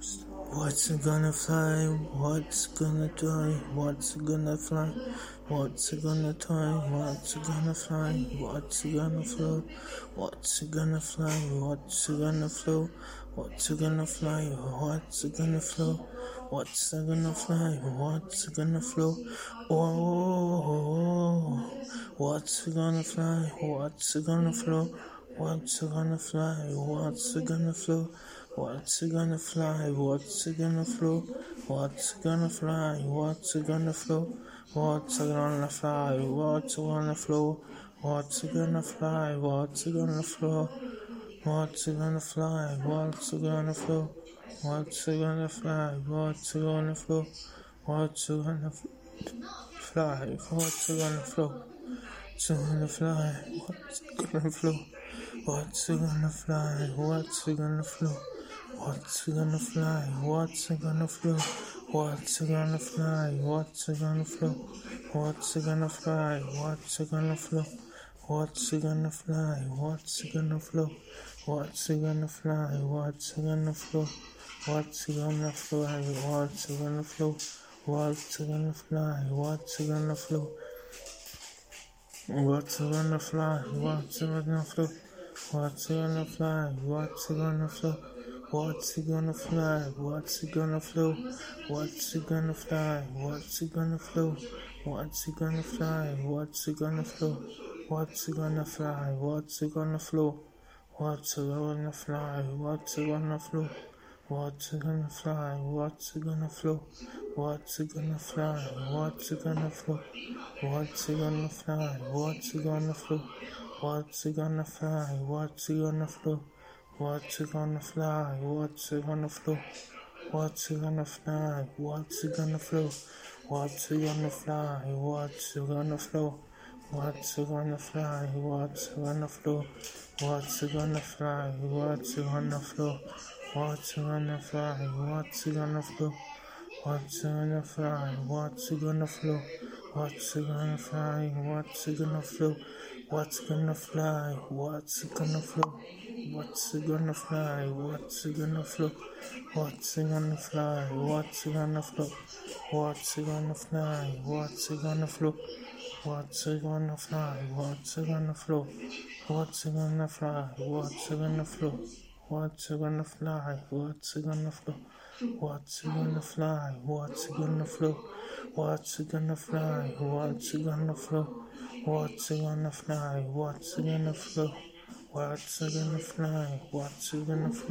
What's gonna fly? What's gonna die? What's gonna fly? What's gonna die? What's gonna fly? What's gonna flow? What's gonna fly? What's gonna flow? What's gonna fly? What's gonna flow? What's gonna fly? What's gonna flow? Oh, what's gonna fly? What's gonna flow? What's gonna fly? What's gonna flow? What's gonna fly? What's gonna flow? What's gonna fly? What's gonna flow? What's gonna fly? What's gonna flow? What's gonna fly? What's gonna flow? What's gonna fly? What's gonna flow? What's gonna fly? What's gonna flow? What's gonna fly? What's gonna flow? What's gonna fly? What's gonna flow? What's gonna fly? What's gonna flow? What's gonna fly? What's gonna flow? What's gonna fly? What's gonna flow? What's gonna fly? What's gonna flow? What's gonna fly? What's gonna flow? What's gonna fly? What's gonna flow? What's gonna fly? What's gonna flow? What's gonna fly? What's gonna flow? What's gonna fly? What's gonna flow? What's gonna fly? What's gonna flow? What's it gonna fly? What's it gonna flow? What's it gonna fly? What's it gonna flow? What's it gonna fly? What's it gonna flow? What's he gonna fly? What's he gonna flow? What's he gonna fly? What's he gonna flow? What's it gonna fly? What's it gonna flow? What's it gonna fly? What's it gonna flow? What's it gonna fly? What's it gonna flow? What's it gonna fly? What's it gonna flow? What's it gonna fly? What's it gonna flow? What's it gonna fly? What's it gonna flow? What's it gonna fly? What's it gonna flow? What's it gonna fly? What's it gonna flow? What's it gonna fly? What's it gonna flow? What's it gonna fly? What's gonna flow? What's gonna fly? What's gonna flow? What's gonna fly? What's gonna flow? What's gonna fly? What's gonna flow? What's gonna fly? What's gonna flow? What's gonna fly? What's gonna flow? What's gonna fly? What's gonna flow? What's gonna fly? What's gonna flow? What's gonna fly? What's gonna flow? What's a gonna fly? What's a gonna flow? What's a gonna fly? What's a gonna flow? What's a gonna fly? What's a gonna flow? What's a gonna fly? What's a gonna flow? What's it gonna fly? What's a gonna flow?